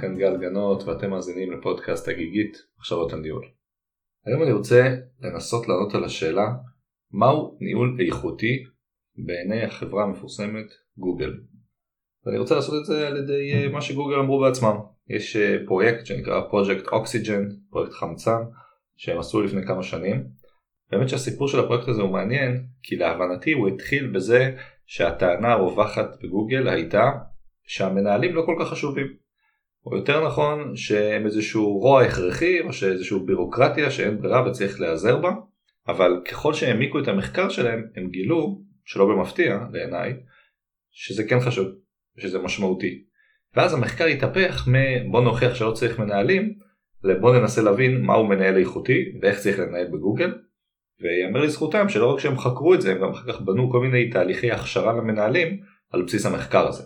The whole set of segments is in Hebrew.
כאן גל גנות ואתם מאזינים לפודקאסט הגיגית הכשרות הניהול. היום אני רוצה לנסות לענות על השאלה מהו ניהול איכותי בעיני החברה המפורסמת גוגל. ואני רוצה לעשות את זה על ידי אה, מה שגוגל אמרו בעצמם. יש אה, פרויקט שנקרא פרויקט אוקסיג'ן, פרויקט חמצן, שהם עשו לפני כמה שנים. באמת שהסיפור של הפרויקט הזה הוא מעניין, כי להבנתי הוא התחיל בזה שהטענה הרווחת בגוגל הייתה שהמנהלים לא כל כך חשובים. או יותר נכון שהם איזשהו רוע הכרחי או שאיזשהו בירוקרטיה שאין ברירה וצריך להיעזר בה אבל ככל שהעמיקו את המחקר שלהם הם גילו שלא במפתיע בעיניי שזה כן חשוב שזה משמעותי ואז המחקר התהפך מבוא נוכיח שלא צריך מנהלים לבוא ננסה להבין מהו מנהל איכותי ואיך צריך לנהל בגוגל ויאמר לזכותם שלא רק שהם חקרו את זה הם גם אחר כך בנו כל מיני תהליכי הכשרה למנהלים על בסיס המחקר הזה.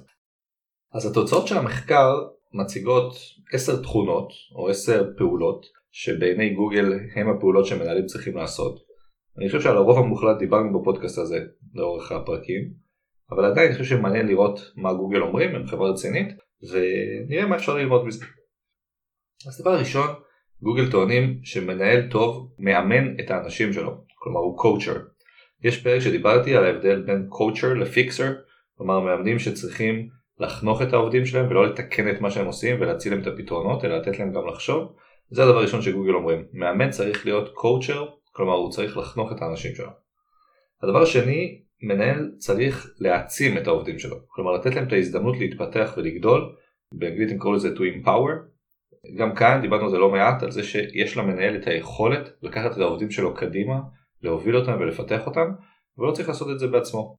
אז התוצאות של המחקר מציגות 10 תכונות או 10 פעולות שבעיני גוגל הם הפעולות שמנהלים צריכים לעשות. אני חושב שעל הרוב המוחלט דיברנו בפודקאסט הזה לאורך הפרקים, אבל עדיין אני חושב שמעניין לראות מה גוגל אומרים, הם חברה רצינית, ונראה מה אפשר ללמוד מזה. אז דבר ראשון, גוגל טוענים שמנהל טוב מאמן את האנשים שלו, כלומר הוא קואוצ'ר. יש פרק שדיברתי על ההבדל בין קואוצ'ר לפיקסר, כלומר מאמנים שצריכים לחנוך את העובדים שלהם ולא לתקן את מה שהם עושים ולהציל להם את הפתרונות אלא לתת להם גם לחשוב. זה הדבר הראשון שגוגל אומרים, מאמן צריך להיות קואוצ'ר, כלומר הוא צריך לחנוך את האנשים שלו. הדבר השני, מנהל צריך להעצים את העובדים שלו, כלומר לתת להם את ההזדמנות להתפתח ולגדול, באנגלית הם קוראים לזה to empower. גם כאן דיברנו על זה לא מעט, על זה שיש למנהל את היכולת לקחת את העובדים שלו קדימה, להוביל אותם ולפתח אותם, ולא צריך לעשות את זה בעצמו.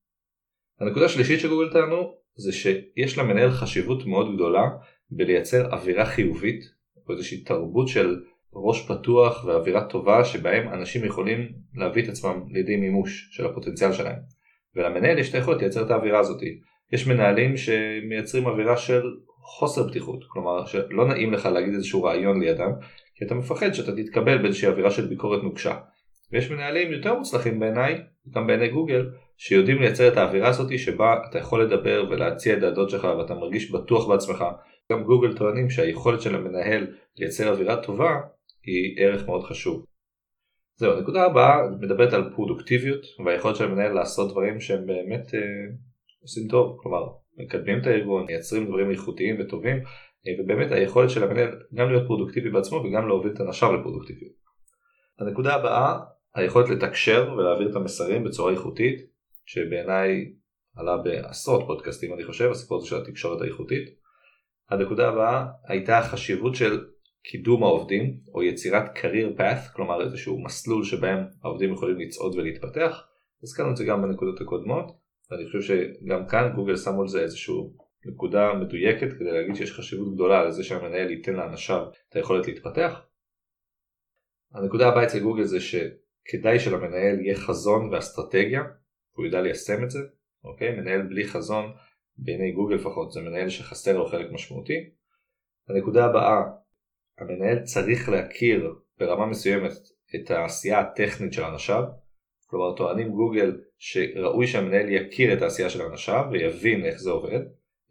הנקודה השלישית שגוגל טענו זה שיש למנהל חשיבות מאוד גדולה בלייצר אווירה חיובית או איזושהי תרבות של ראש פתוח ואווירה טובה שבהם אנשים יכולים להביא את עצמם לידי מימוש של הפוטנציאל שלהם. ולמנהל יש את היכולת לייצר את האווירה הזאת. יש מנהלים שמייצרים אווירה של חוסר פתיחות כלומר שלא נעים לך להגיד איזשהו רעיון לידם כי אתה מפחד שאתה תתקבל באיזושהי אווירה של ביקורת נוקשה. ויש מנהלים יותר מוצלחים בעיניי, גם בעיני גוגל, שיודעים לייצר את האווירה הזאת שבה אתה יכול לדבר ולהציע את העדות שלך ואתה מרגיש בטוח בעצמך. גם גוגל טוענים שהיכולת של המנהל לייצר אווירה טובה היא ערך מאוד חשוב. זהו, הנקודה הבאה מדברת על פרודוקטיביות והיכולת של המנהל לעשות דברים שהם באמת אה, עושים טוב, כלומר מקדמים את הארגון, מייצרים דברים איכותיים וטובים אה, ובאמת היכולת של המנהל גם להיות פרודוקטיבי בעצמו וגם להוביל את אנשיו לפרודוקטיביות. הנקודה הבאה היכולת לתקשר ולהעביר את המסרים בצורה איכותית שבעיניי עלה בעשרות פודקאסטים אני חושב הסיפור הזה של התקשורת האיכותית. הנקודה הבאה הייתה החשיבות של קידום העובדים או יצירת career path כלומר איזשהו מסלול שבהם העובדים יכולים לצעוד ולהתפתח. הזכרנו את זה גם בנקודות הקודמות ואני חושב שגם כאן גוגל שמו על זה איזשהו נקודה מדויקת כדי להגיד שיש חשיבות גדולה לזה שהמנהל ייתן לאנשיו את היכולת להתפתח. הנקודה הבאה אצל גוגל זה ש... כדאי שלמנהל יהיה חזון ואסטרטגיה, הוא ידע ליישם את זה, אוקיי? מנהל בלי חזון, בעיני גוגל לפחות, זה מנהל שחסר לו חלק משמעותי. הנקודה הבאה, המנהל צריך להכיר ברמה מסוימת את העשייה הטכנית של אנשיו, כלומר טוענים גוגל שראוי שהמנהל יכיר את העשייה של אנשיו ויבין איך זה עובד.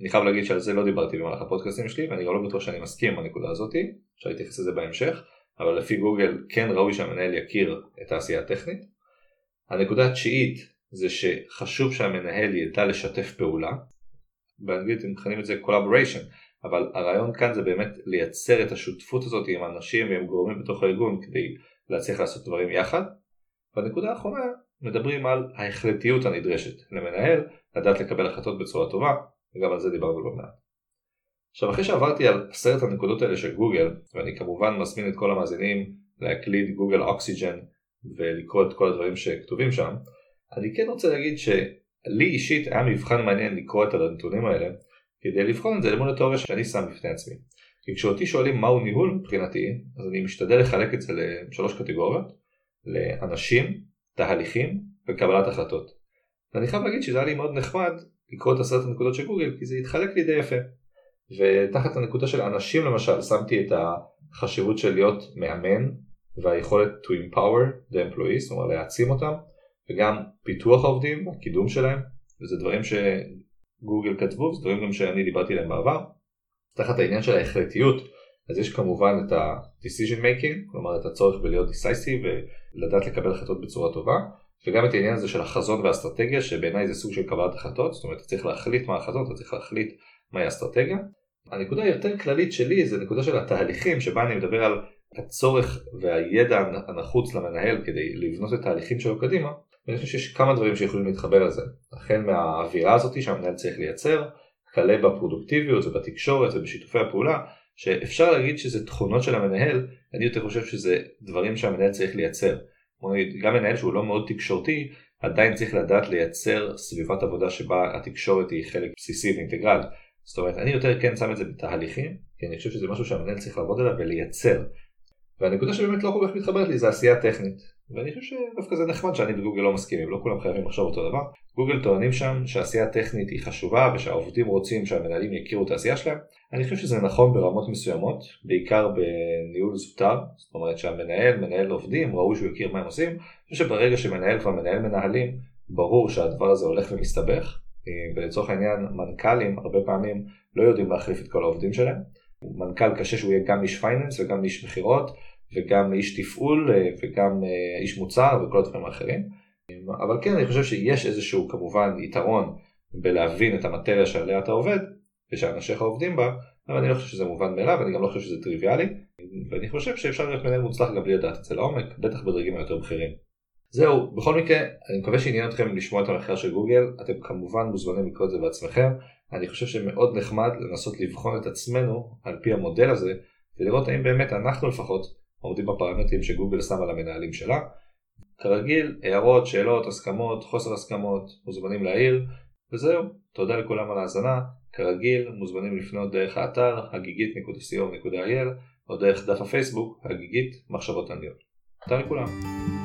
אני חייב להגיד שעל זה לא דיברתי במהלך הפודקאסטים שלי ואני גם לא בטוח שאני מסכים עם הנקודה הזאתי, אפשר להתייחס לזה בהמשך. אבל לפי גוגל כן ראוי שהמנהל יכיר את העשייה הטכנית. הנקודה התשיעית זה שחשוב שהמנהל ידע לשתף פעולה, באנגלית הם מכנים את זה collaboration, אבל הרעיון כאן זה באמת לייצר את השותפות הזאת עם אנשים ועם גורמים בתוך הארגון כדי להצליח לעשות דברים יחד. והנקודה האחרונה מדברים על ההחלטיות הנדרשת למנהל לדעת לקבל החלטות בצורה טובה וגם על זה דיברנו לא מעט. עכשיו אחרי שעברתי על עשרת הנקודות האלה של גוגל ואני כמובן מזמין את כל המאזינים להקליד גוגל אוקסיג'ן ולקרוא את כל הדברים שכתובים שם אני כן רוצה להגיד שלי אישית היה מבחן מעניין לקרוא את הנתונים האלה כדי לבחון את זה למול התיאוריה שאני שם בפני עצמי. כי כשאותי שואלים מהו ניהול מבחינתי אז אני משתדל לחלק את זה לשלוש קטגוריות לאנשים, תהליכים וקבלת החלטות. ואני חייב להגיד שזה היה לי מאוד נחמד לקרוא את עשרת הנקודות של גוגל כי זה התחלק לי די יפה. ותחת הנקודה של אנשים למשל שמתי את החשיבות של להיות מאמן והיכולת to empower the employees, אומרת להעצים אותם וגם פיתוח העובדים, הקידום שלהם וזה דברים שגוגל כתבו, זה דברים גם שאני דיברתי עליהם בעבר תחת העניין של ההחלטיות אז יש כמובן את ה-decision making, כלומר את הצורך בלהיות decisive ולדעת לקבל החלטות בצורה טובה, וגם את העניין הזה של החזון והאסטרטגיה, שבעיניי זה סוג של קבלת החלטות, זאת אומרת אתה צריך להחליט מה החזון, אתה צריך להחליט מהי האסטרטגיה. הנקודה היותר כללית שלי זה נקודה של התהליכים, שבה אני מדבר על הצורך והידע הנחוץ למנהל כדי לבנות את התהליכים שלו קדימה, ואני חושב שיש כמה דברים שיכולים להתחבר לזה, החל מהאווירה הזאת שהמנהל צריך לייצר, כלה בפרודוקטיביות ובתקשורת ובשיתופי הפעולה, שאפשר להגיד שזה תכונות של המנהל, אני יותר חושב שזה דברים שהמנהל צריך לייצר. גם מנהל שהוא לא מאוד תקשורתי, עדיין צריך לדעת לייצר סביבת עבודה שבה התקשורת היא חלק בסיסי ואינטגרלי. זאת אומרת, אני יותר כן שם את זה בתהליכים, כי אני חושב שזה משהו שהמנהל צריך לעבוד עליו ולייצר. והנקודה שבאמת לא כל כך מתחברת לי זה עשייה טכנית. ואני חושב שדווקא זה נחמד שאני וגוגל לא מסכימים, לא כולם חייבים לחשוב אותו דבר. גוגל טוענים שם שהעשייה הטכנית היא חשובה ושהעובדים רוצים שהמנהלים יכירו את העשייה שלהם. אני חושב שזה נכון ברמות מסוימות, בעיקר בניהול זוטר, זאת אומרת שהמנהל מנהל עובדים, ראוי שהוא יכיר מה הם עושים. אני חושב שברגע שמנהל כבר מנהל מנהלים, ברור שהדבר הזה הולך ומסתבך. ולצורך העניין מנכ"לים הרבה פעמים לא יודעים להחליף את כל העובדים שלהם. מנכ"ל קשה שהוא יהיה גם איש פייננס וגם איש מכירות וגם איש תפעול אה, וגם אה, איש מוצר וכל הדברים האחרים. אבל כן אני חושב שיש איזשהו כמובן יתרון בלהבין את המטריה שעליה אתה עובד ושאנשיך עובדים בה, אבל אני לא חושב שזה מובן מאליו ואני גם לא חושב שזה טריוויאלי ואני חושב שאפשר להיות מנהל מוצלח גם בלי לדעת את זה לעומק, בטח בדרגים היותר בכירים. זהו, בכל מקרה, אני מקווה שעניין אתכם לשמוע את המחקר של גוגל, אתם כמובן מוזמנים לקרוא את זה בעצמכם, אני חושב שמאוד נחמד לנסות לבחון את עצמנו על פי המודל הזה, ולראות האם באמת אנחנו לפחות עומדים בפרמטרים שגוגל שם על המנהלים שלה. כרגיל, הערות, שאלות, הסכמות, חוסר הסכמות, מוזמנים להעיר, וזהו, תודה לכולם על ההאזנה, כרגיל, מוזמנים לפנות דרך האתר הגיגית.co.il או דרך דף הפייסבוק הגיגית מחשבות הניהול. תודה לכולם.